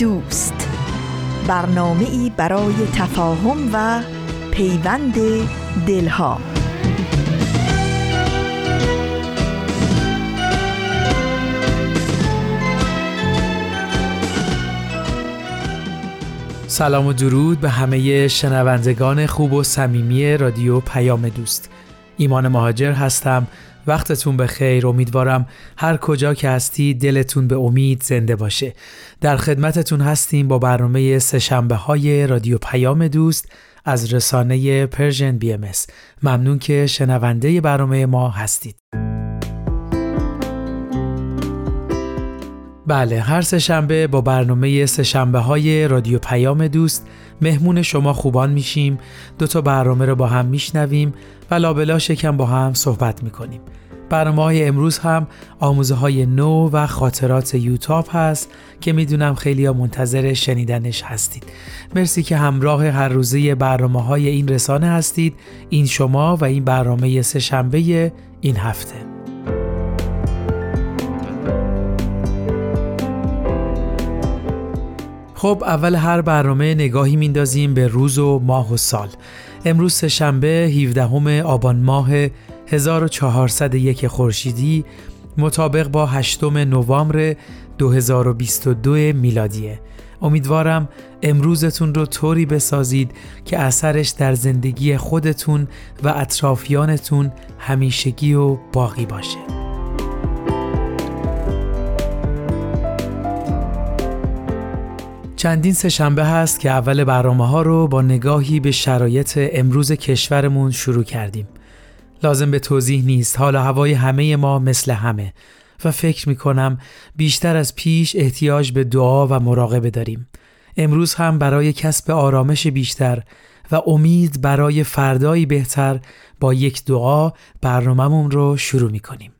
دوست. برنامه ای برای تفاهم و پیوند دلها. سلام و درود به همه شنوندگان خوب و صمیمی رادیو پیام دوست. ایمان مهاجر هستم. وقتتون به خیر امیدوارم هر کجا که هستی دلتون به امید زنده باشه. در خدمتتون هستیم با برنامه سه‌شنبه های رادیو پیام دوست از رسانه Persian BMS ممنون که شنونده برنامه ما هستید. بله هر سه‌شنبه با برنامه سه‌شنبه های رادیو پیام دوست مهمون شما خوبان میشیم. دو تا برنامه رو با هم میشنویم و لابلا شکم با هم صحبت می‌کنیم. برنامه های امروز هم آموزه های نو و خاطرات یوتاب هست که می‌دونم خیلی ها منتظر شنیدنش هستید. مرسی که همراه هر روزه برنامه های این رسانه هستید. این شما و این برنامه سه شنبه این هفته. خب اول هر برنامه نگاهی میندازیم به روز و ماه و سال. امروز شنبه 17 آبان ماه 1401 خورشیدی مطابق با 8 نوامبر 2022 میلادیه. امیدوارم امروزتون رو طوری بسازید که اثرش در زندگی خودتون و اطرافیانتون همیشگی و باقی باشه. چندین سه شنبه هست که اول برنامه ها رو با نگاهی به شرایط امروز کشورمون شروع کردیم لازم به توضیح نیست حال هوای همه ما مثل همه و فکر می کنم بیشتر از پیش احتیاج به دعا و مراقبه داریم امروز هم برای کسب آرامش بیشتر و امید برای فردایی بهتر با یک دعا برنامهمون رو شروع می کنیم.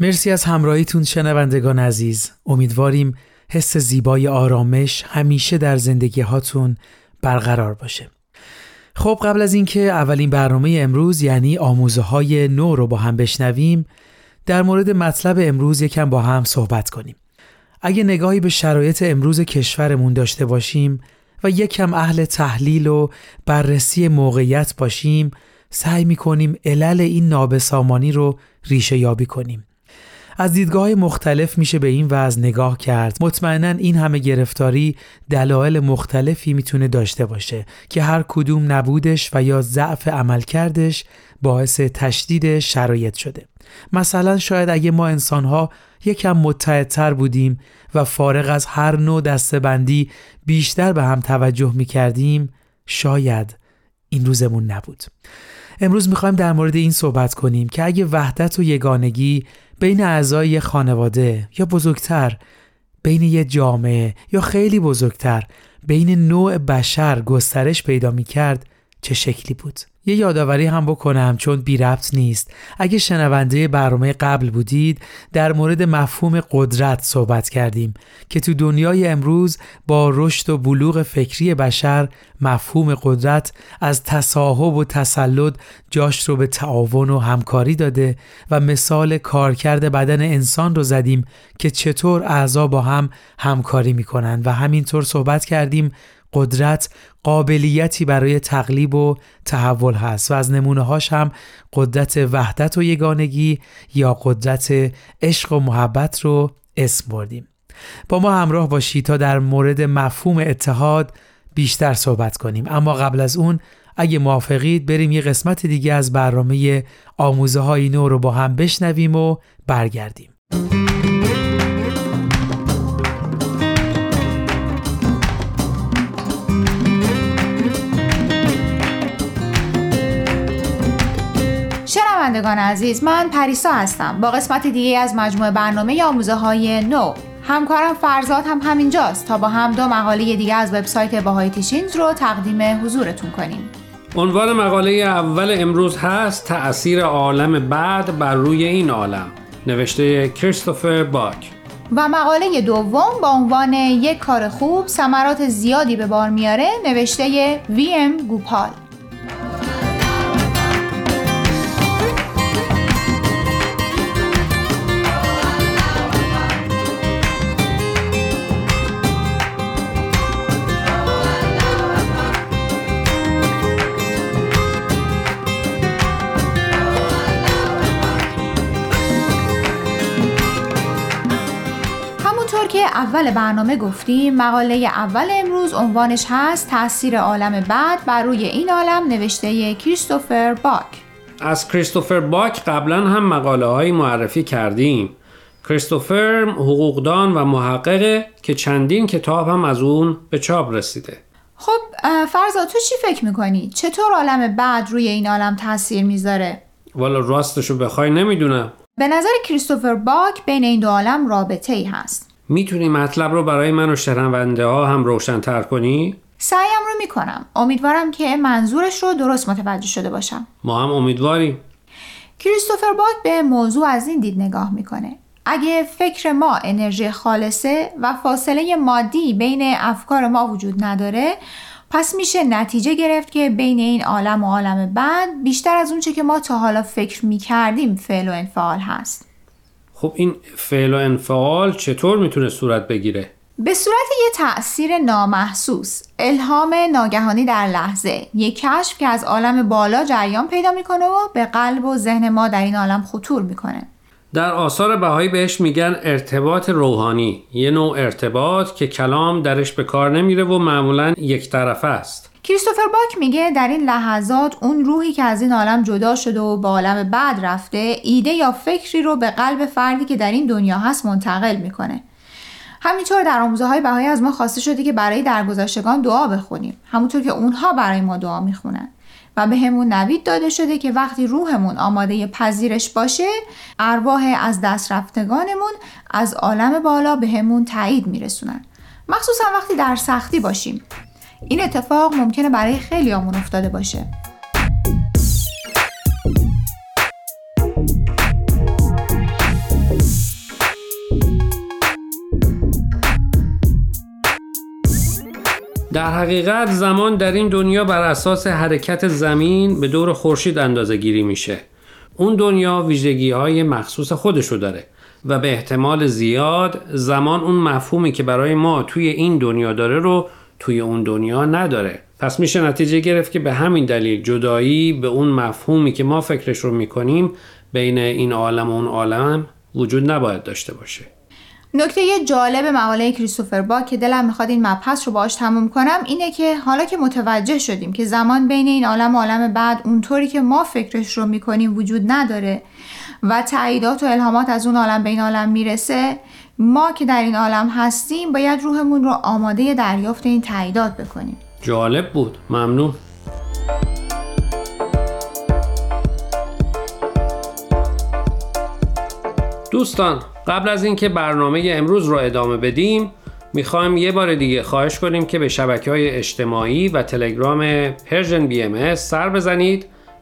مرسی از همراهیتون شنوندگان عزیز. امیدواریم حس زیبای آرامش همیشه در زندگی هاتون برقرار باشه. خب قبل از اینکه اولین برنامه امروز یعنی آموزه های نو رو با هم بشنویم در مورد مطلب امروز یکم با هم صحبت کنیم. اگه نگاهی به شرایط امروز کشورمون داشته باشیم و یکم اهل تحلیل و بررسی موقعیت باشیم سعی می کنیم علل این نابسامانی رو ریشه یابی کنیم. از دیدگاه مختلف میشه به این وضع نگاه کرد. مطمئنا این همه گرفتاری دلایل مختلفی می‌تونه داشته باشه که هر کدوم نبودش و یا ضعف عملکردش باعث تشدید شرایط شده. مثلا شاید اگه ما انسانها یکم متحدتر بودیم و فارغ از هر نوع دستبندی بیشتر به هم توجه می‌کردیم شاید این روزمون نبود. امروز می‌خوایم در مورد این صحبت کنیم که اگه وحدت و یگانگی بین اعضای خانواده یا بزرگتر بین یه جامعه یا خیلی بزرگتر بین نوع بشر گسترش پیدا می کرد چه شکلی بود؟ یه یادآوری هم بکنم چون بی ربط نیست. اگه شنونده برنامه قبل بودید در مورد مفهوم قدرت صحبت کردیم که تو دنیای امروز با رشد و بلوغ فکری بشر مفهوم قدرت از تصاحب و تسلط جاش رو به تعاون و همکاری داده و مثال کارکرد بدن انسان رو زدیم که چطور اعضا با هم همکاری می‌کنن و همینطور صحبت کردیم قدرت قابلیتی برای تقلیب و تحول هست و از نمونه هاش هم قدرت وحدت و یگانگی یا قدرت عشق و محبت رو اسم بردیم. با ما همراه باشید تا در مورد مفهوم اتحاد بیشتر صحبت کنیم. اما قبل از اون اگه موافقید بریم یه قسمت دیگه از برنامه آموزه های نو رو با هم بشنویم و برگردیم. شنوندگان عزیز من پریسا هستم. با قسمت دیگه از مجموعه برنامه آموزه های نو. همکارم فرزاد هم همینجاست تا با هم دو مقاله دیگه از وبسایت باهای تیشینز رو تقدیم حضورتون کنیم. عنوان مقاله اول امروز هست تأثیر عالم بعد بر روی این عالم. نوشته کریستوفر باک. و مقاله دوم با عنوان یک کار خوب ثمرات زیادی به بار میاره نوشته وی ام گوپال. اول برنامه گفتیم مقاله اول امروز عنوانش هست تاثیر عالم بعد بر روی این عالم نوشته کریستوفر باک. از کریستوفر باک قبلا هم مقاله های معرفی کردیم. کریستوفر حقوقدان و محققه که چندین کتاب هم از اون به چاپ رسیده. خب فرزا تو چی فکر می‌کنی؟ چطور عالم بعد روی این عالم تاثیر می‌ذاره؟ والا راستشو بخوای نمی‌دونم. به نظر کریستوفر باک بین این دو عالم رابطه ای هست. می‌تونی مطلب رو برای من و شنونده ها هم روشن تر کنی؟ سعیم رو می‌کنم. امیدوارم که منظورش رو درست متوجه شده باشم. ما هم امیدواریم. کریستوفر باک به موضوع از این دید نگاه می‌کنه. اگه فکر ما انرژی خالصه و فاصله مادی بین افکار ما وجود نداره پس میشه نتیجه گرفت که بین این عالم و عالم بعد بیشتر از اونچه که ما تا حالا فکر می‌کردیم فعل و انفعال هست. خب این فعل و انفعال چطور می‌تونه صورت بگیره؟ به صورت یه تأثیر نامحسوس الهام ناگهانی در لحظه. یک کشف که از عالم بالا جریان پیدا می‌کنه و به قلب و ذهن ما در این عالم خطور می‌کنه. در آثار بهایی بهش میگن ارتباط روحانی یه نوع ارتباط که کلام درش به کار نمیره و معمولا یک طرفه است. کریستوفر باک میگه در این لحظات اون روحی که از این عالم جدا شده و به عالم بعد رفته ایده یا فکری رو به قلب فردی که در این دنیا هست منتقل می‌کنه. همینطور در آموزه های بهایی از ما خواسته شده که برای درگذشتگان دعا بخونیم. همونطور که اونها برای ما دعا می‌خونن. و به همون نوید داده شده که وقتی روحمون آماده پذیرش باشه ارواح از دست رفتگانمون از عالم بالا به همون تایید میرسونن. مخصوصا وقتی در سختی باشیم. این اتفاق ممکنه برای خیلی آمون افتاده باشه در حقیقت زمان در این دنیا بر اساس حرکت زمین به دور خورشید اندازه گیری میشه. اون دنیا ویژگی های مخصوص خودشو داره و به احتمال زیاد زمان اون مفهومی که برای ما توی این دنیا داره رو توی اون دنیا نداره. پس میشه نتیجه گرفت که به همین دلیل جدایی به اون مفهومی که ما فکرش رو می‌کنیم بین این عالم و اون عالم وجود نباید داشته باشه. نکته جالب مقاله کریستوفر با که دلم می‌خواد این مبحث رو باش تموم کنم اینه که حالا که متوجه شدیم که زمان بین این عالم و عالم بعد اونطوری که ما فکرش رو می‌کنیم وجود نداره و تاییدات و الهامات از اون عالم به این عالم می‌رسه ما که در این عالم هستیم باید روحمون رو آماده دریافت این تاییدات بکنیم. جالب بود. ممنون. دوستان قبل از اینکه برنامه امروز رو ادامه بدیم می‌خوایم یه بار دیگه خواهش کنیم که به شبکه های اجتماعی و تلگرام Persian BMS سر بزنید.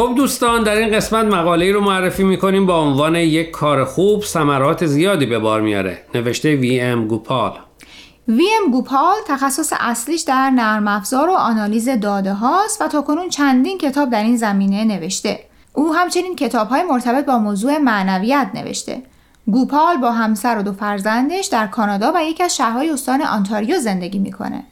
خب دوستان در این قسمت مقاله رو معرفی می‌کنیم با عنوان یک کار خوب ثمرات زیادی به بار میاره نوشته وی ام گوپال. وی ام گوپال تخصص اصلیش در نرم افزار و آنالیز داده هاست و تا کنون چندین کتاب در این زمینه نوشته. او همچنین کتاب های مرتبط با موضوع معنویت نوشته. گوپال با همسر و دو فرزندش در کانادا و یکی از شهرهای استان آنتاریو زندگی می‌کنه.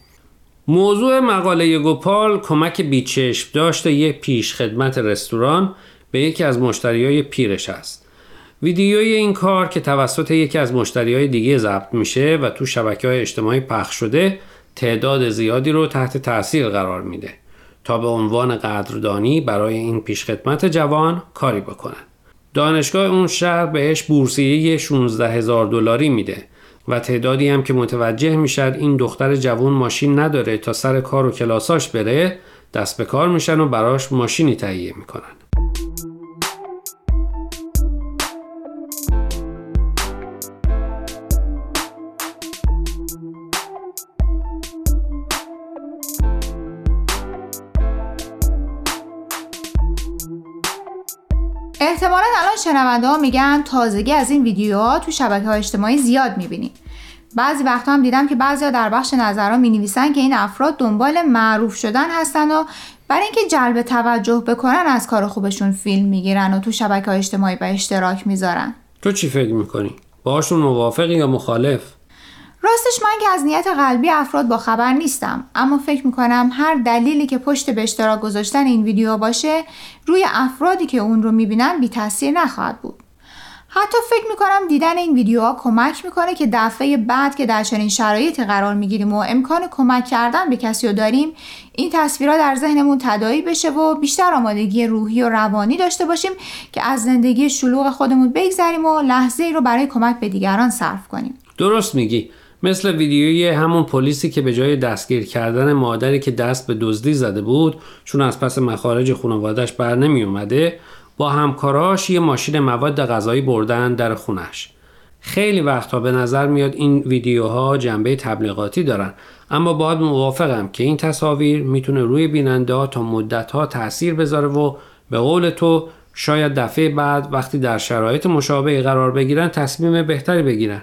موضوع مقاله گوپال کمک بیچشم داشته یک پیش خدمت رستوران به یکی از مشتری های پیرش است. ویدیوی این کار که توسط یکی از مشتری های دیگه ضبط میشه و تو شبکه های اجتماعی پخش شده تعداد زیادی رو تحت تاثیر قرار میده تا به عنوان قدردانی برای این پیشخدمت جوان کاری بکنن. دانشگاه اون شهر بهش بورسیه 16 هزار دلاری میده و تعدادی هم که متوجه می‌شد این دختر جوان ماشین نداره تا سر کار و کلاساش بره دست به کار میشن و براش ماشینی تهیه می‌کنن. احتمالا الان شنونده ها میگن تازگی از این ویدیوها تو شبکه های اجتماعی زیاد می‌بینیم بعضی وقتا هم دیدم که بعضی در بخش نظرها می نویسن که این افراد دنبال معروف شدن هستن و برای اینکه جلب توجه بکنن از کار خوبشون فیلم می‌گیرن و تو شبکه های اجتماعی به اشتراک می‌ذارن تو چی فکر می‌کنی؟ باشون موافقی یا مخالف؟ راستش من که از نیت قلبی افراد با خبر نیستم اما فکر می‌کنم هر دلیلی که پشت به اشتراک گذاشتن این ویدیو باشه روی افرادی که اون رو می‌بینن بی تاثیر نخواهد بود. حتی فکر می‌کنم دیدن این ویدیوها کمک می‌کنه که دفعه بعد که در چنین شرایطی قرار می‌گیریم و امکان کمک کردن به کسی رو داریم این تصویرها در ذهنمون تدایی بشه و بیشتر آمادگی روحی و روانی داشته باشیم که از زندگی شلوغ خودمون بگذریم و لحظه ای رو برای کمک به دیگران صرف کنیم. درست میگی. مثل ویدیوی همون پلیسی که به جای دستگیر کردن مادری که دست به دزدی زده بود چون از پس مخارج خانوادش بر نمی اومده با همکاراش یه ماشین مواد غذایی بردن در خونش خیلی وقتها به نظر میاد این ویدیوها جنبه تبلیغاتی دارن. اما باید موافقم که این تصاویر می‌تونه روی بیننده ها تا مدت ها تاثیر بذاره و به قول تو شاید دفعه بعد وقتی در شرایط مشابه قرار بگیرن تصمیم بهتری بگیرن.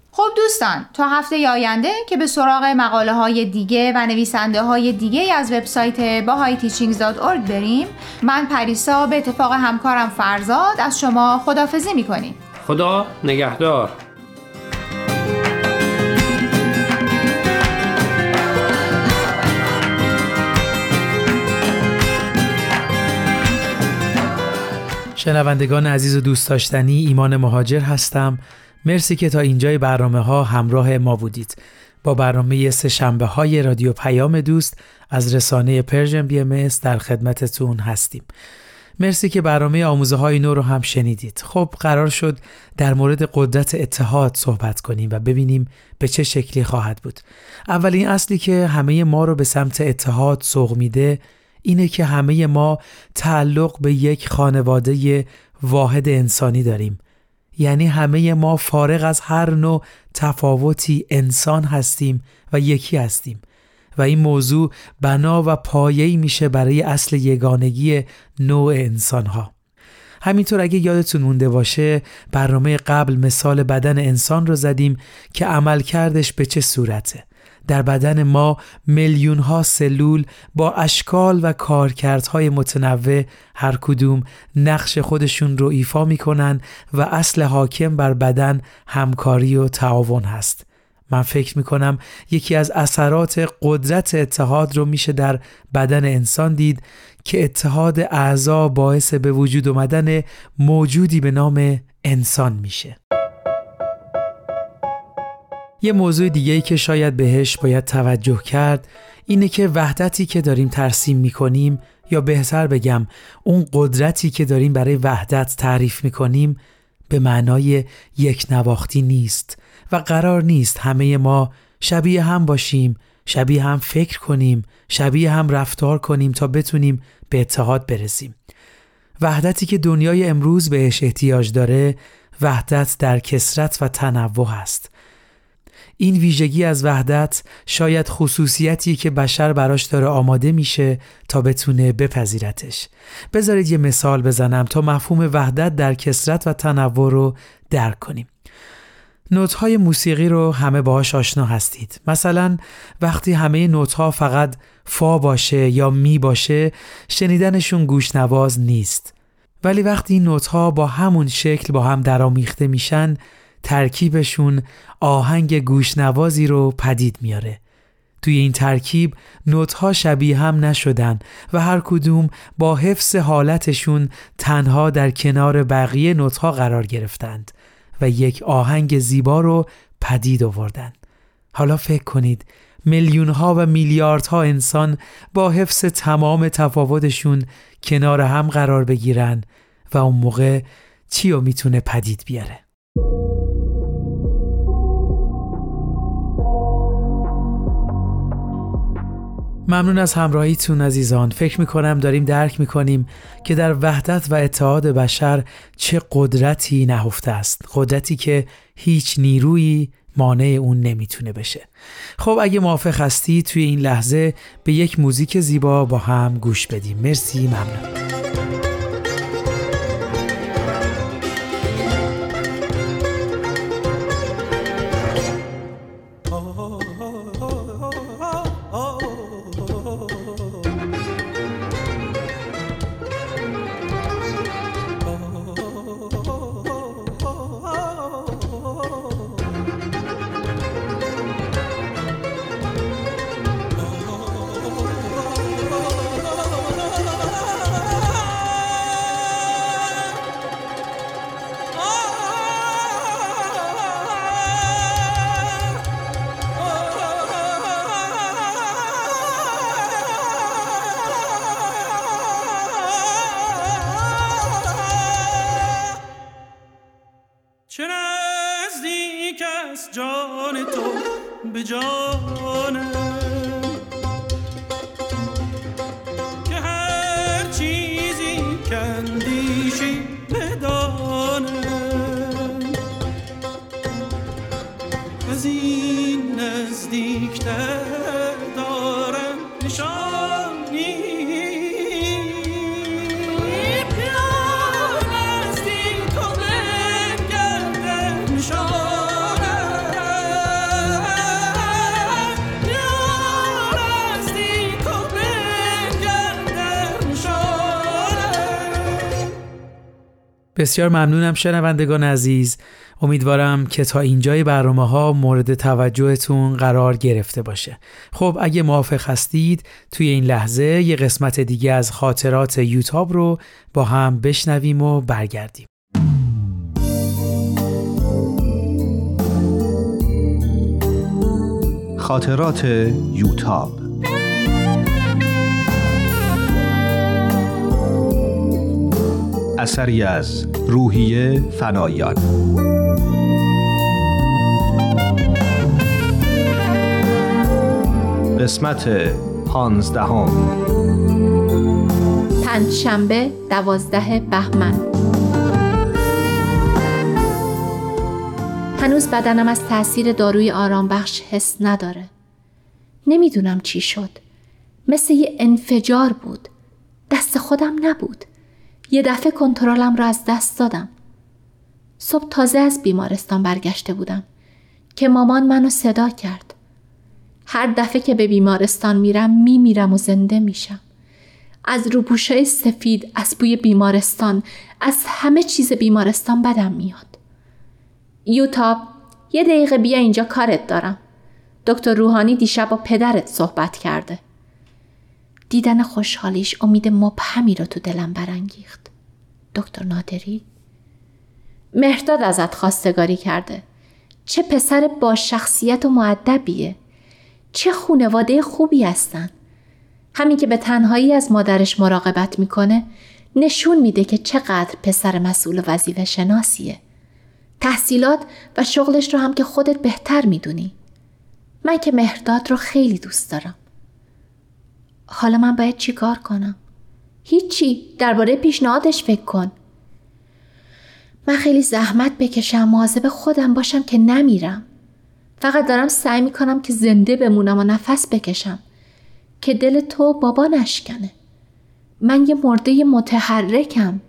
خب دوستان تا هفته آینده که به سراغ مقاله های دیگه و نویسنده های دیگه از وبسایت bahayteachings.org بریم من پریسا به اتفاق همکارم فرزاد از شما خدافزی می‌کنیم. خدا نگهدار. شنوندگان عزیز و دوست داشتنی ایمان مهاجر هستم. مرسی که تا اینجای برنامه ها همراه ما بودید. با برنامه سه شنبه های رادیو پیام دوست از رسانه Persian BMS در خدمتتون هستیم. مرسی که برنامه آموزه های نو رو هم شنیدید. خب قرار شد در مورد قدرت اتحاد صحبت کنیم و ببینیم به چه شکلی خواهد بود. اولین اصلی که همه ما رو به سمت اتحاد سوق میده اینه که همه ما تعلق به یک خانواده واحد انسانی داریم. یعنی همه ما فارغ از هر نوع تفاوتی انسان هستیم و یکی هستیم. و این موضوع بنا و پایه‌ای میشه برای اصل یگانگی نوع انسانها. همینطور اگه یادتون مونده باشه برنامه قبل مثال بدن انسان رو زدیم که عمل کردش به چه صورته. در بدن ما میلیون ها سلول با اشکال و کارکردهای متنوع هر کدوم نقش خودشون رو ایفا می‌کنن و اصل حاکم بر بدن همکاری و تعاون هست. من فکر می‌کنم یکی از اثرات قدرت اتحاد رو میشه در بدن انسان دید که اتحاد اعضا باعث به وجود اومدن موجودی به نام انسان میشه. یه موضوع دیگه که شاید بهش باید توجه کرد اینه که وحدتی که داریم ترسیم می‌کنیم یا بهتر بگم اون قدرتی که داریم برای وحدت تعریف می‌کنیم به معنای یک نواختی نیست و قرار نیست همه ما شبیه هم باشیم شبیه هم فکر کنیم شبیه هم رفتار کنیم تا بتونیم به اتحاد برسیم. وحدتی که دنیای امروز بهش احتیاج داره وحدت در کسرت و تنوع است. این ویژگی از وحدت شاید خصوصیتی که بشر براش داره آماده میشه تا بتونه بپذیرتش. بذارید یه مثال بزنم تا مفهوم وحدت در کسرت و تنوع رو درک کنیم. نوت موسیقی رو همه باهاش آشنا هستید. مثلا وقتی همه نوت فقط فا باشه یا می باشه شنیدنشون گوشنواز نیست. ولی وقتی این نوت با همون شکل با هم درامیخته میشن ترکیبشون آهنگ گوشنوازی رو پدید میاره. توی این ترکیب نوتها شبیه هم نشدن و هر کدوم با حفظ حالتشون تنها در کنار بقیه نوتها قرار گرفتند و یک آهنگ زیبا رو پدید آوردن. حالا فکر کنید میلیون ها و میلیاردها انسان با حفظ تمام تفاوتشون کنار هم قرار بگیرن و اون موقع چی رو می‌تونه پدید بیاره؟ ممنون از همراهیتون عزیزان. فکر می‌کنم داریم درک می‌کنیم که در وحدت و اتحاد بشر چه قدرتی نهفته است. قدرتی که هیچ نیرویی مانع اون نمی‌تونه بشه. خب اگه موافق هستی توی این لحظه به یک موزیک زیبا با هم گوش بدیم. مرسی ممنون. بسیار ممنونم شنوندگان عزیز. امیدوارم که تا اینجای برنامه ها مورد توجهتون قرار گرفته باشه. خب اگه موافق هستید توی این لحظه یه قسمت دیگه از خاطرات یوتاب رو با هم بشنویم و برگردیم. خاطرات یوتاب اثری از روحیه فنایان. قسمت پانزدهم. پنجشنبه دوازده بهمن. هنوز بدنم از تاثیر داروی آرام بخش حس نداره. نمی‌دونم چی شد. مثل یه انفجار بود. دست خودم نبود. یه دفعه کنترلم را از دست دادم. صبح تازه از بیمارستان برگشته بودم که مامان منو صدا کرد. هر دفعه که به بیمارستان میرم میمیرم و زنده میشم. از روپوشای سفید از بوی بیمارستان از همه چیز بیمارستان بدم میاد. یوتاب یه دقیقه بیا اینجا کارت دارم. دکتر روحانی دیشب با پدرت صحبت کرده. دیدن خوشحالیش امید مبهمی رو تو دلم برانگیخت. دکتر نادری؟ مهرداد ازت خواستگاری کرده. چه پسر با شخصیت و معدبیه چه خونواده خوبی هستن. همین که به تنهایی از مادرش مراقبت می‌کنه نشون میده که چقدر پسر مسئول و وظیفه شناسیه. تحصیلات و شغلش رو هم که خودت بهتر می‌دونی. من که مهرداد رو خیلی دوست دارم. حالا من باید چیکار کنم؟ هیچی. درباره پیشنهادش فکر کن. من خیلی زحمت بکشم مواظب خودم باشم که نمیرم. فقط دارم سعی می‌کنم که زنده بمونم و نفس بکشم. که دل تو بابا نشکنه. من یه مرده متحرکم.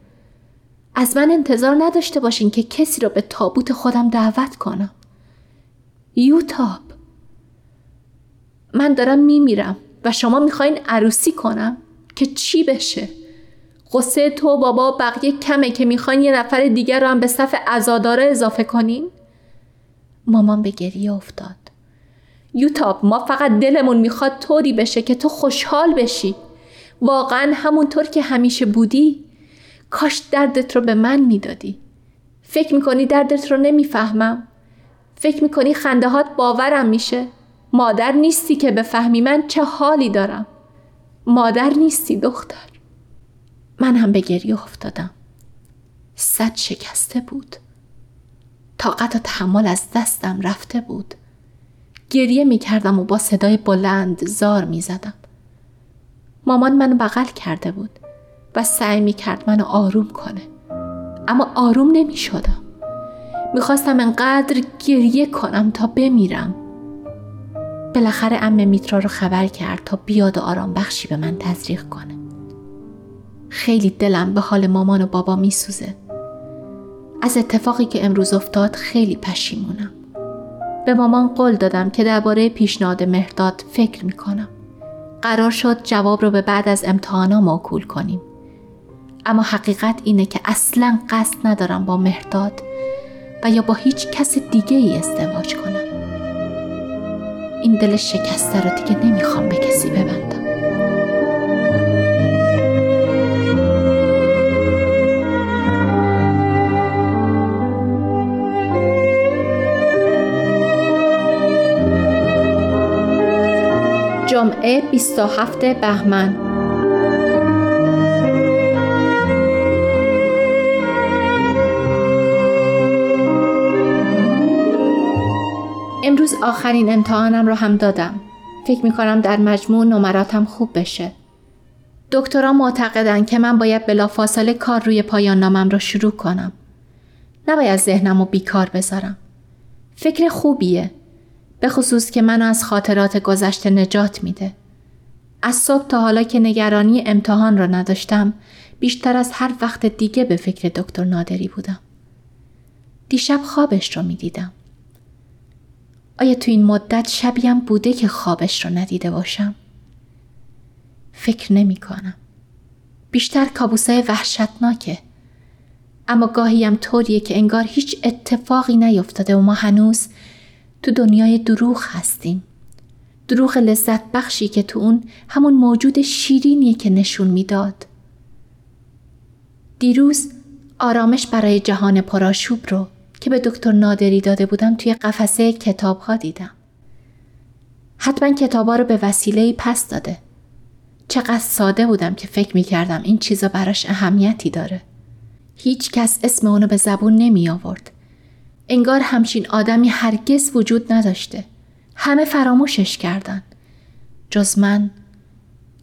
از من انتظار نداشته باشین که کسی رو به تابوت خودم دعوت کنم. یوتاب. من دارم میمیرم. و شما می‌خواین عروسی کنم که چی بشه؟ قصه تو بابا بقیه کمه که می‌خواین یه نفر دیگر رو هم به صف عزاداره اضافه کنین؟ مامان به گریه افتاد. یوتاب ما فقط دلمون می‌خواد طوری بشه که تو خوشحال بشی. واقعا همونطور که همیشه بودی. کاش دردت رو به من می‌دادی. فکر می‌کنی دردت رو نمی‌فهمم. فکر می‌کنی خندهات باورم میشه. مادر نیستی که بفهمی من چه حالی دارم مادر نیستی دختر من هم به گریه افتادم صد شکسته بود طاقت و تحمل از دستم رفته بود گریه می کردم و با صدای بلند زار می زدم. مامان منو بغل کرده بود و سعی می کرد منو آروم کنه. اما آروم نمی شدم. می‌خواستم انقدر گریه کنم تا بمیرم. بالاخره ام میترا رو خبر کرد تا بیاد و آرام بخشی به من تزریق کنه. خیلی دلم به حال مامان و بابا میسوزه. از اتفاقی که امروز افتاد خیلی پشیمونم. به مامان قول دادم که درباره پیشنهاد مهرداد فکر می‌کنم. قرار شد جواب رو به بعد از امتحانا موکول کنیم. اما حقیقت اینه که اصلا قصد ندارم با مهرداد و یا با هیچ کس دیگه ای ازدواج کنم. این دل شکسته رو دیگه نمی‌خوام به کسی ببندم. جمعه 27 بهمن امروز آخرین امتحانم رو هم دادم. فکر می کنم در مجموع نمراتم خوب بشه. دکترها معتقدن که من باید بلافاصله کار روی پایان نامم را شروع کنم. نباید ذهنم رو بیکار بذارم. فکر خوبیه. به خصوص که منو از خاطرات گذشته نجات میده. از صبح تا حالا که نگرانی امتحان را نداشتم بیشتر از هر وقت دیگه به فکر دکتر نادری بودم. دیشب خوابش را می دیدم. آیا تو این مدت شبیم بوده که خوابش را ندیده باشم؟ فکر نمی کنم. بیشتر کابوسای وحشتناکه. اما گاهیم طوریه که انگار هیچ اتفاقی نیفتاده و ما هنوز تو دنیای دروغ هستیم. دروغ لذت بخشی که تو اون همون موجود شیرینیه که نشون می‌داد. دیروز آرامش برای جهان پراشوب رو که به دکتر نادری داده بودم توی قفسه کتاب ها دیدم. حتما کتابا رو به وسیله پس داده. چقدر ساده بودم که فکر می کردم این چیزا براش اهمیتی داره. هیچ کس اسم اونو به زبون نمی آورد. انگار همچین آدمی هرگز وجود نداشته. همه فراموشش کردن. جز من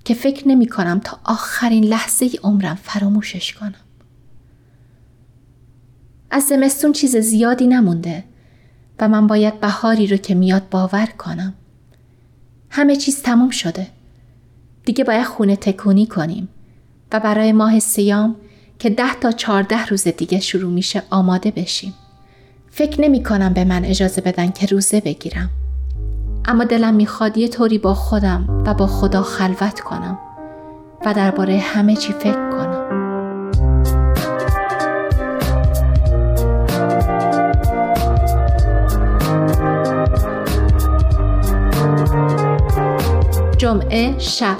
که فکر نمی کنم تا آخرین لحظه عمرم فراموشش کنم. از زمستون چیز زیادی نمونده و من باید بهاری رو که میاد باور کنم. همه چیز تموم شده. دیگه باید خونه تکونی کنیم و برای ماه سیام که ده تا چارده روز دیگه شروع میشه آماده بشیم. فکر نمی کنم به من اجازه بدن که روزه بگیرم. اما دلم می‌خواد یه طوری با خودم و با خدا خلوت کنم و درباره همه چی فکر جمعه شب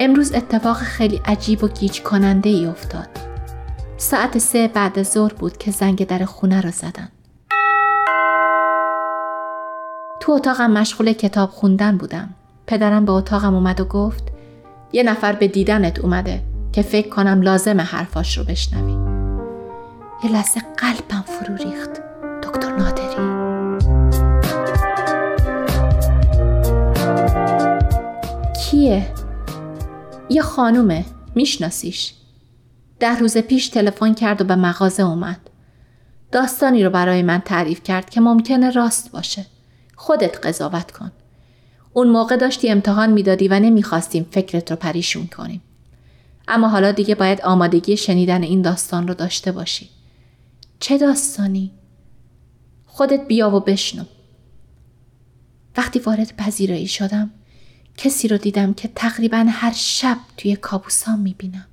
امروز اتفاق خیلی عجیب و گیج کننده ای افتاد. ساعت سه بعد ظهر بود که زنگ در خونه را زدن. تو اتاقم مشغول کتاب خوندن بودم. پدرم به اتاقم اومد و گفت یه نفر به دیدنت اومده که فکر کنم لازم حرفاش رو بشنوی. یه لحظه قلبم فرو ریخت. دکتر نادری. کیه؟ یه خانومه میشناسیش ده روز پیش تلفن کرد و به مغازه اومد داستانی رو برای من تعریف کرد که ممکنه راست باشه خودت قضاوت کن اون موقع داشتی امتحان می‌دادی و نمی‌خواستیم فکرت رو پریشون کنیم اما حالا دیگه باید آمادگی شنیدن این داستان رو داشته باشی چه داستانی؟ خودت بیا و بشنو وقتی وارد پذیرایی شدم کسی رو دیدم که تقریبا هر شب توی کابوسام می‌بینم.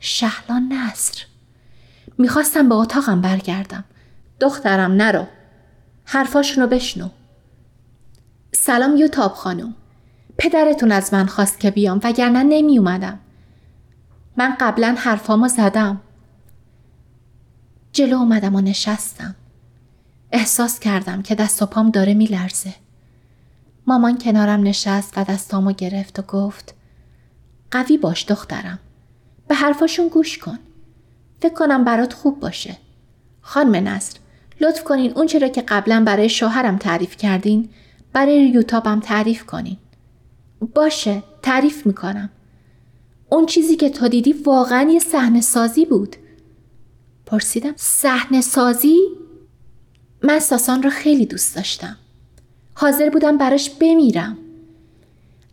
شهلان نصر. می‌خواستم به اتاقم برگردم. دخترم نرو. حرفاشونو بشنو. سلام یوتاب خانم. پدرتون از من خواست که بیام وگرنه نمی اومدم. من قبلا حرفامو زدم. جلو اومدم و نشستم. احساس کردم که دست و پام داره میلرزه. مامان کنارم نشست و دستامو گرفت و گفت قوی باش دخترم. به حرفاشون گوش کن. فکر کنم برات خوب باشه. خانم نصر لطف کنین اون چرا که قبلا برای شوهرم تعریف کردین برای یوتابم تعریف کنین. باشه تعریف می‌کنم. اون چیزی که تو دیدی واقعا یه صحنه سازی بود. پرسیدم صحنه سازی؟ من ساسان رو خیلی دوست داشتم. حاضر بودم براش بمیرم.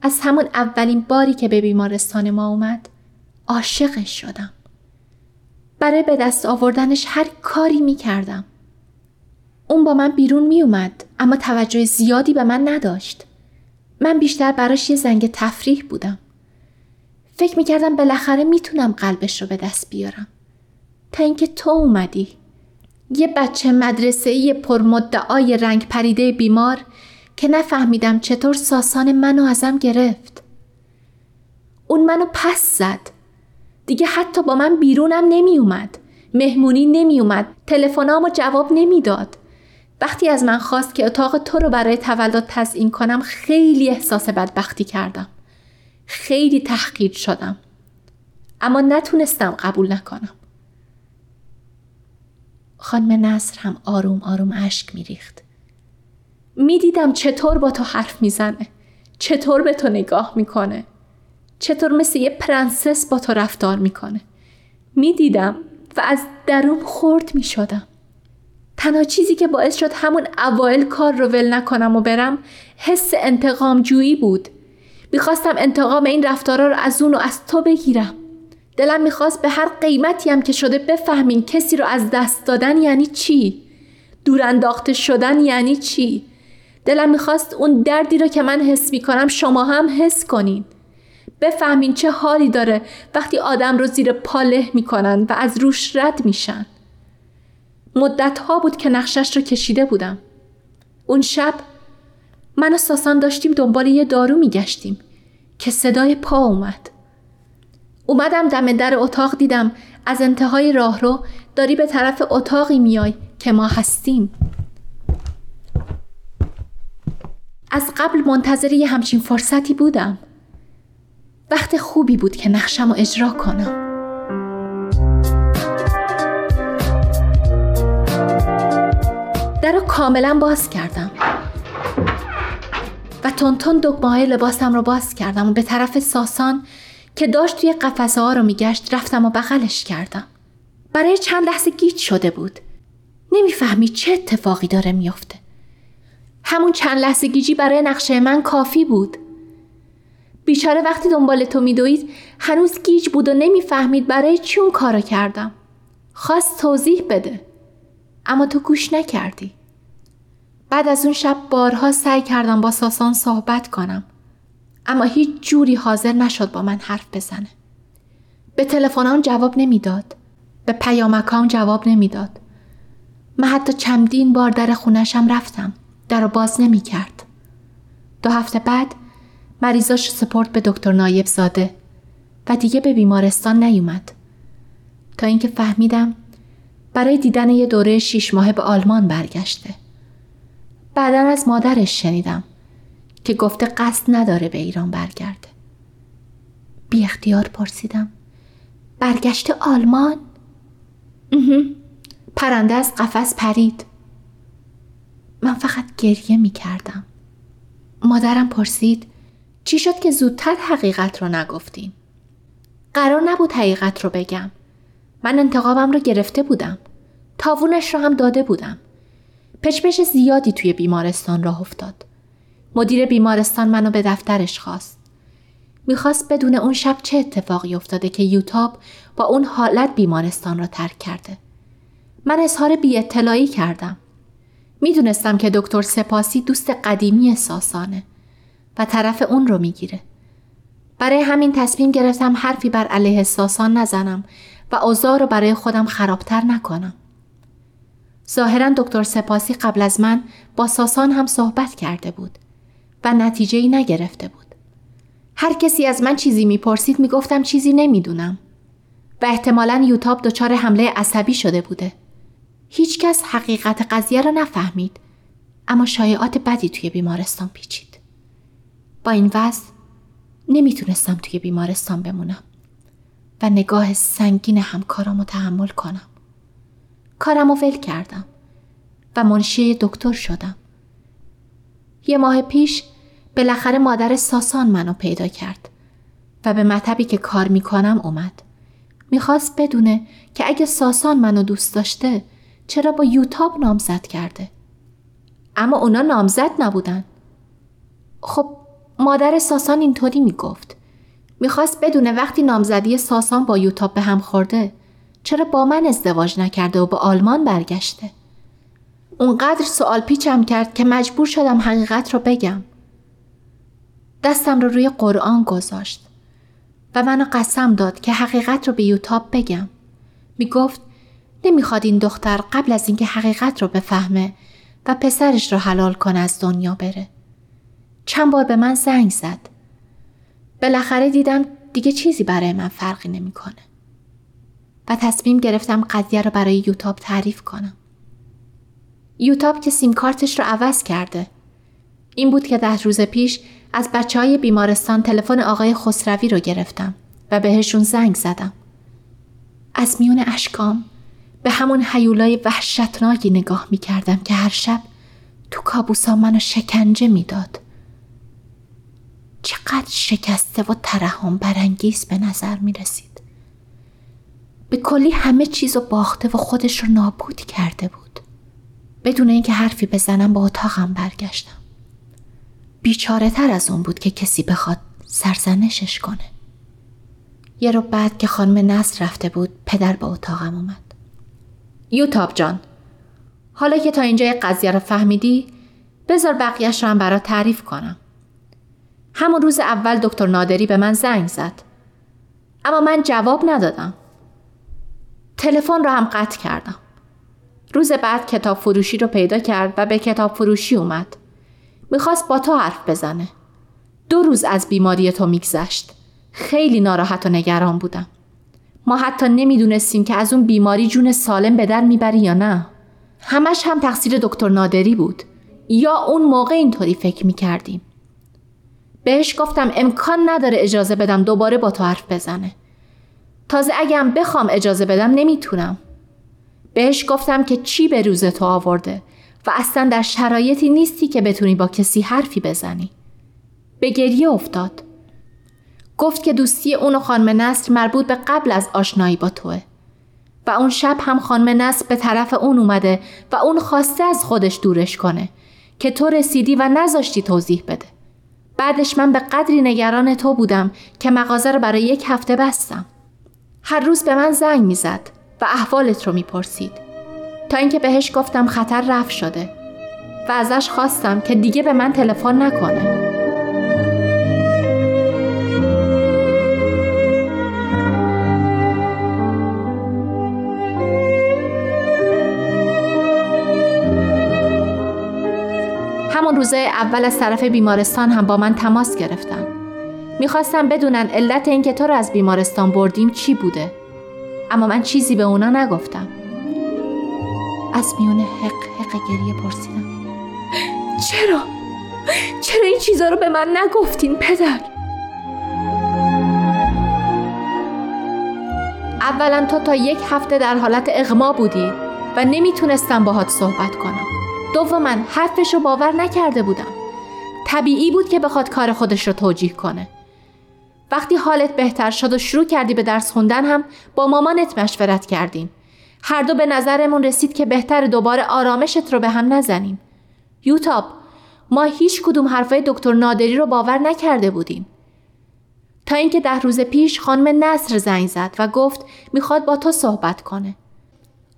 از همون اولین باری که به بیمارستان ما اومد عاشقش شدم. برای به دست آوردنش هر کاری می کردم. اون با من بیرون می اومد اما توجه زیادی به من نداشت. من بیشتر براش یه زنگ تفریح بودم. فکر می کردم بالاخره می‌تونم قلبش رو به دست بیارم. تا اینکه تو اومدی. یه بچه مدرسه پرمدعای رنگ پریده بیمار که نفهمیدم چطور ساسان منو ازم گرفت. اون منو پس زد. دیگه حتی با من بیرونم نمی اومد. مهمونی نمی اومد. تلفنامو جواب نمی‌داد. وقتی از من خواست که اتاق تو رو برای تولد تزیین کنم خیلی احساس بدبختی کردم. خیلی تحقیر شدم. اما نتونستم قبول نکنم. خانم نصر هم آروم آروم اشک میریخت. می‌دیدم چطور با تو حرف می‌زنه. چطور به تو نگاه می‌کنه. چطور مثل یه پرنسس با تو رفتار می‌کنه. می‌دیدم و از درون خورد می‌شدم. تنها چیزی که باعث شد همون اوایل کار رو ول نکنم و برم حس انتقام جویی بود. می‌خواستم انتقام این رفتارا رو از اون و از تو بگیرم. دلم می‌خواست به هر قیمتی هم که شده بفهمین کسی رو از دست دادن یعنی چی؟ دور انداخته شدن یعنی چی؟ دلم می‌خواست اون دردی رو که من حس می‌کنم شما هم حس کنین. بفهمین چه حالی داره وقتی آدم رو زیر پاله می‌کنن و از روش رد میشن. مدت ها بود که نقشش رو کشیده بودم. اون شب من و ساسان داشتیم دنبال یه دارو میگشتیم که صدای پا اومد. اومدم دم در اتاق دیدم از انتهای راهرو داری به طرف اتاقی میای که ما هستیم. از قبل منتظر یه همچین فرصتی بودم. وقت خوبی بود که نقشم رو اجرا کنم. در رو کاملا باز کردم. و تندتند دکمه لباسم رو باز کردم و به طرف ساسان که داشت توی قفسه ها رو میگشت رفتم و بغلش کردم. برای چند لحظه گیج شده بود. نمی‌فهمید چه اتفاقی داره میافته. همون چند لحظه گیجی برای نقشه من کافی بود. بیچاره وقتی دنبال تو میدوید هنوز گیج بود و نمی‌فهمید برای چی اون کارو کردم. خواست توضیح بده. اما تو گوش نکردی. بعد از اون شب بارها سعی کردم با ساسان صحبت کنم. اما هیچ جوری حاضر نشد با من حرف بزنه. به تلفنام جواب نمی‌داد. به پیامکام جواب نمی‌داد. من حتی چندین بار در خونشم رفتم. در باز نمی کرد. دو هفته بعد مریضاش سپورت به دکتر نایب زاده و دیگه به بیمارستان نیومد. تا اینکه فهمیدم برای دیدن یه دوره شیش ماه به آلمان برگشته. بعدا از مادرش شنیدم که گفته قصد نداره به ایران برگرده. بی اختیار پرسیدم. برگشت آلمان؟ پرنده از قفس پرید. من فقط گریه می کردم. مادرم پرسید چی شد که زودتر حقیقت رو نگفتین؟ قرار نبود حقیقت رو بگم. من انتقامم رو گرفته بودم. تاوونش رو هم داده بودم. پچپش زیادی توی بیمارستان راه افتاد. مدیر بیمارستان منو به دفترش خواست. می‌خواست بدون اون شب چه اتفاقی افتاده که یوتاب با اون حالت بیمارستان را ترک کرده. من اظهار بی اطلاعی کردم. می‌دونستم که دکتر سپاسی دوست قدیمی ساسانه و طرف اون رو می‌گیره. برای همین تصمیم گرفتم حرفی بر علیه ساسان نزنم و اوضاع رو برای خودم خرابتر نکنم. ظاهرا دکتر سپاسی قبل از من با ساسان هم صحبت کرده بود و نتیجه ای نگرفته بود. هر کسی از من چیزی می‌پرسید می‌گفتم چیزی نمی‌دونم و احتمالا یوتاب دچار حمله عصبی شده بوده. هیچکس حقیقت قضیه را نفهمید اما شایعات بدی توی بیمارستان پیچید. با این وضع نمی‌تونستم توی بیمارستان بمونم و نگاه سنگین همکارامو تحمل کنم. کارمو ول کردم و منشی دکتر شدم. یه ماه پیش بالاخره مادر ساسان منو پیدا کرد و به مطبی که کار می‌کنم اومد. می‌خواست بدونه که اگه ساسان منو دوست داشته چرا با یوتاب نامزد کرده. اما اونا نامزد نبودن. خب مادر ساسان اینطوری می‌گفت. می‌خواست بدونه وقتی نامزدی ساسان با یوتاب به هم خورده چرا با من ازدواج نکرده و به آلمان برگشته؟ اونقدر سوال پیچم کرد که مجبور شدم حقیقت رو بگم. دستم رو روی قرآن گذاشت و منو قسم داد که حقیقت رو به یوتاب بگم. می گفت نمی‌خواد این دختر قبل از اینکه حقیقت رو بفهمه و پسرش رو حلال کنه از دنیا بره. چند بار به من زنگ زد. بالاخره دیدم دیگه چیزی برای من فرقی نمی‌کنه. و تصمیم گرفتم قضیه رو برای یوتاب تعریف کنم. یوتاب که سیم کارتش رو عوض کرده. این بود که ده روز پیش از بچه های بیمارستان تلفن آقای خسروی رو گرفتم و بهشون زنگ زدم. از میون اشکام به همون حیولای وحشتناکی نگاه می کردم که هر شب تو کابوسا منو شکنجه می‌داد. چقدر شکسته و ترحم برانگیز به نظر می رسید. به کلی همه چیز رو باخته و خودش رو نابود کرده بود. بدون اینکه حرفی بزنم با اتاقم برگشتم. بیچاره تر از اون بود که کسی بخواد سرزنشش کنه. یه رو بعد که خانم نصر رفته بود پدر به اتاقم اومد. یوتاب جان حالا که تا اینجا قضیه رو فهمیدی بذار بقیهش رو هم برات تعریف کنم. همون روز اول دکتر نادری به من زنگ زد. اما من جواب ندادم. تلفن رو هم قطع کردم. روز بعد کتاب فروشی رو پیدا کرد و به کتاب فروشی اومد. می‌خواست با تو حرف بزنه. دو روز از بیماری تو میگذشت. خیلی ناراحت و نگران بودم. ما حتی نمی‌دونستیم که از اون بیماری جون سالم به در می‌بری یا نه. همش هم تقصیر دکتر نادری بود. یا اون موقع اینطوری فکر می‌کردیم. بهش گفتم امکان نداره اجازه بدم دوباره با تو حرف بزنه. تازه اگم بخوام اجازه بدم نمی‌تونم. بهش گفتم که چی به روز تو آورده و اصلا در شرایطی نیستی که بتونی با کسی حرفی بزنی. به گریه افتاد. گفت که دوستی اون و خانم نصر مربوط به قبل از آشنایی با توه. و اون شب هم خانم نصر به طرف اون اومده و اون خواسته از خودش دورش کنه که تو رسیدی و نذاشتی توضیح بده. بعدش من به قدری نگران تو بودم که مغازه رو برای یک هفته بستم. هر روز به من زنگ می‌زد و احوالت رو می‌پرسید. تا اینکه بهش گفتم خطر رفت شده و ازش خواستم که دیگه به من تلفن نکنه. همون روزه اول از طرف بیمارستان هم با من تماس گرفتن. می‌خواستم بدونن علت اینکه تو رو از بیمارستان بردیم چی بوده. اما من چیزی به اونا نگفتم. از میون حق حق گریه پرسیدم. چرا؟ چرا این چیزا رو به من نگفتین پدر؟ اولا تو تا یک هفته در حالت اغما بودی و نمی‌تونستم باهات صحبت کنم. دوما حرفش رو باور نکرده بودم. طبیعی بود که بخواد کار خودش رو توجیه کنه. وقتی حالت بهتر شد و شروع کردی به درس خوندن هم با مامانت مشورت کردیم. هر دو به نظرمون رسید که بهتر دوباره آرامشت رو به هم نزنیم. یوتاب ما هیچ کدوم حرفای دکتر نادری رو باور نکرده بودیم. تا اینکه ده روز پیش خانم نصر زنگ زد و گفت می‌خواد با تو صحبت کنه.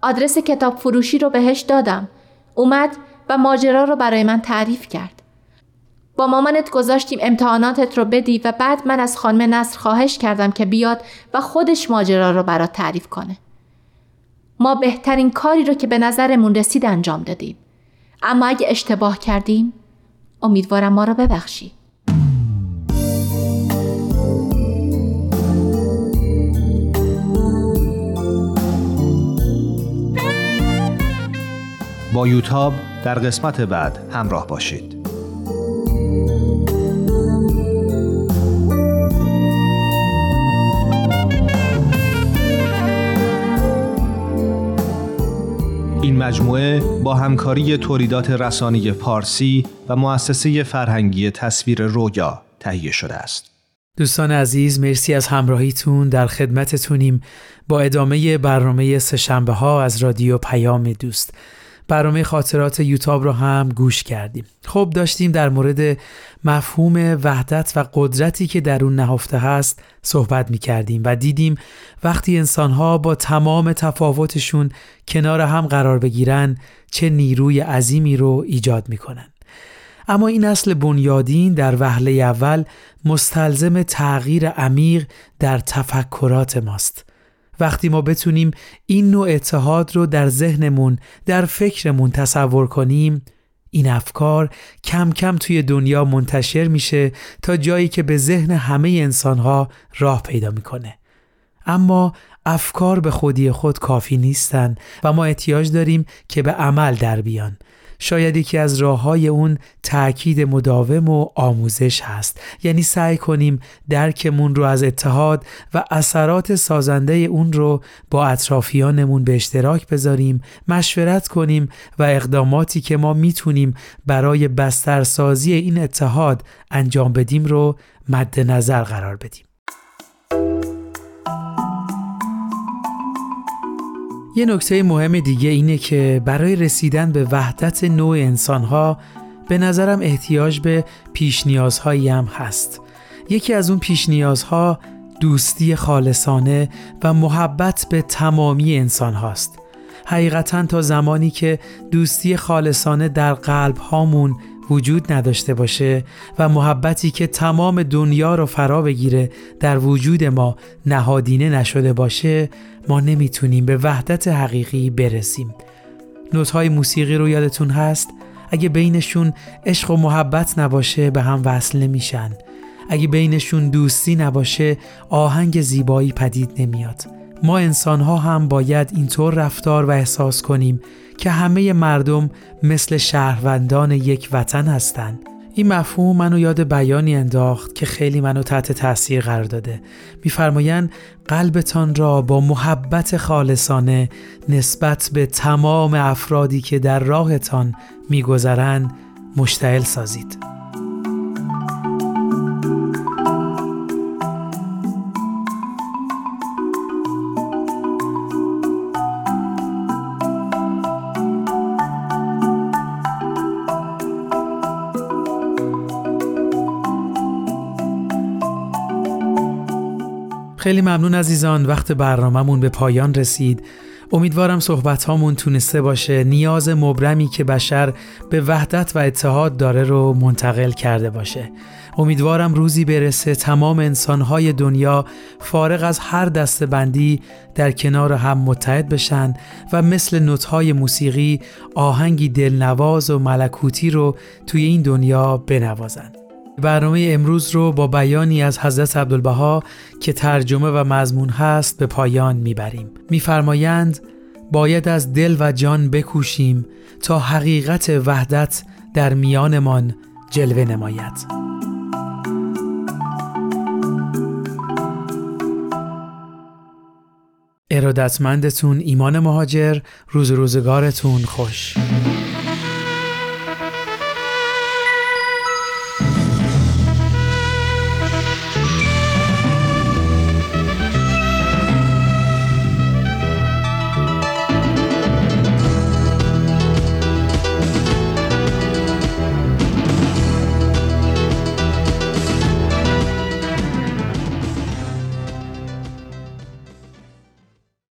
آدرس کتاب فروشی رو بهش دادم. اومد و ماجرا رو برای من تعریف کرد. با مامانت گذاشتیم امتحاناتت رو بدی و بعد من از خانم نصر خواهش کردم که بیاد و خودش ماجرا رو برات تعریف کنه. ما بهترین کاری رو که به نظرمون رسید انجام دادیم. اما اگه اشتباه کردیم امیدوارم ما رو ببخشی. با یوتاب در قسمت بعد همراه باشید این مجموعه با همکاری تولیدات رسانی پارسی و مؤسسه فرهنگی تصویر رویا تهیه شده است. دوستان عزیز مرسی از همراهیتون در خدمتتونیم با ادامه برنامه سهشنبه ها از رادیو پیام دوست برنامه خاطرات یوتاب رو هم گوش کردیم خب داشتیم در مورد مفهوم وحدت و قدرتی که در اون نهفته هست صحبت می کردیم و دیدیم وقتی انسانها با تمام تفاوتشون کنار هم قرار بگیرن چه نیروی عظیمی رو ایجاد می کنن. اما این اصل بنیادین در وهله اول مستلزم تغییر عمیق در تفکرات ماست وقتی ما بتونیم این نوع اتحاد رو در ذهنمون در فکرمون تصور کنیم این افکار کم کم توی دنیا منتشر میشه تا جایی که به ذهن همه انسانها راه پیدا می‌کنه. اما افکار به خودی خود کافی نیستند و ما احتیاج داریم که به عمل در بیان. شاید یکی از راه های اون تأکید مداوم و آموزش هست. یعنی سعی کنیم درکمون رو از اتحاد و اثرات سازنده اون رو با اطرافیانمون به اشتراک بذاریم مشورت کنیم و اقداماتی که ما می‌تونیم برای بسترسازی این اتحاد انجام بدیم رو مد نظر قرار بدیم. یه نکته مهم دیگه اینه که برای رسیدن به وحدت نوع انسانها به نظرم احتیاج به پیش نیازهایی هم هست. یکی از اون پیش نیازها دوستی خالصانه و محبت به تمامی انسان هاست. حقیقتا تا زمانی که دوستی خالصانه در قلب هامون وجود نداشته باشه و محبتی که تمام دنیا رو فرا بگیره در وجود ما نهادینه نشده باشه ما نمی‌تونیم به وحدت حقیقی برسیم. نوتهای موسیقی رو یادتون هست؟ اگه بینشون عشق و محبت نباشه به هم وصل نمیشن. اگه بینشون دوستی نباشه آهنگ زیبایی پدید نمیاد. ما انسان ها هم باید اینطور رفتار و احساس کنیم که همه مردم مثل شهروندان یک وطن هستند. این مفهوم منو یاد بیانی انداخت که خیلی منو تحت تاثیر قرار داده. میفرمایند قلبتان را با محبت خالصانه نسبت به تمام افرادی که در راهتان میگذرند مشتعل سازید. خیلی ممنون عزیزان وقت برنامهمون به پایان رسید. امیدوارم صحبت هامون تونسته باشه. نیاز مبرمی که بشر به وحدت و اتحاد داره رو منتقل کرده باشه. امیدوارم روزی برسه تمام انسانهای دنیا فارغ از هر دست بندی در کنار هم متحد بشن و مثل نوتهای موسیقی آهنگی دلنواز و ملکوتی رو توی این دنیا بنوازن. برنامه امروز رو با بیانی از حضرت عبدالبها که ترجمه و مضمون هست به پایان می‌بریم. میفرمایند باید از دل و جان بکوشیم تا حقیقت وحدت در میانمان جلوه نماید. ارادتمندتون ایمان مهاجر روز روزگارتون خوش.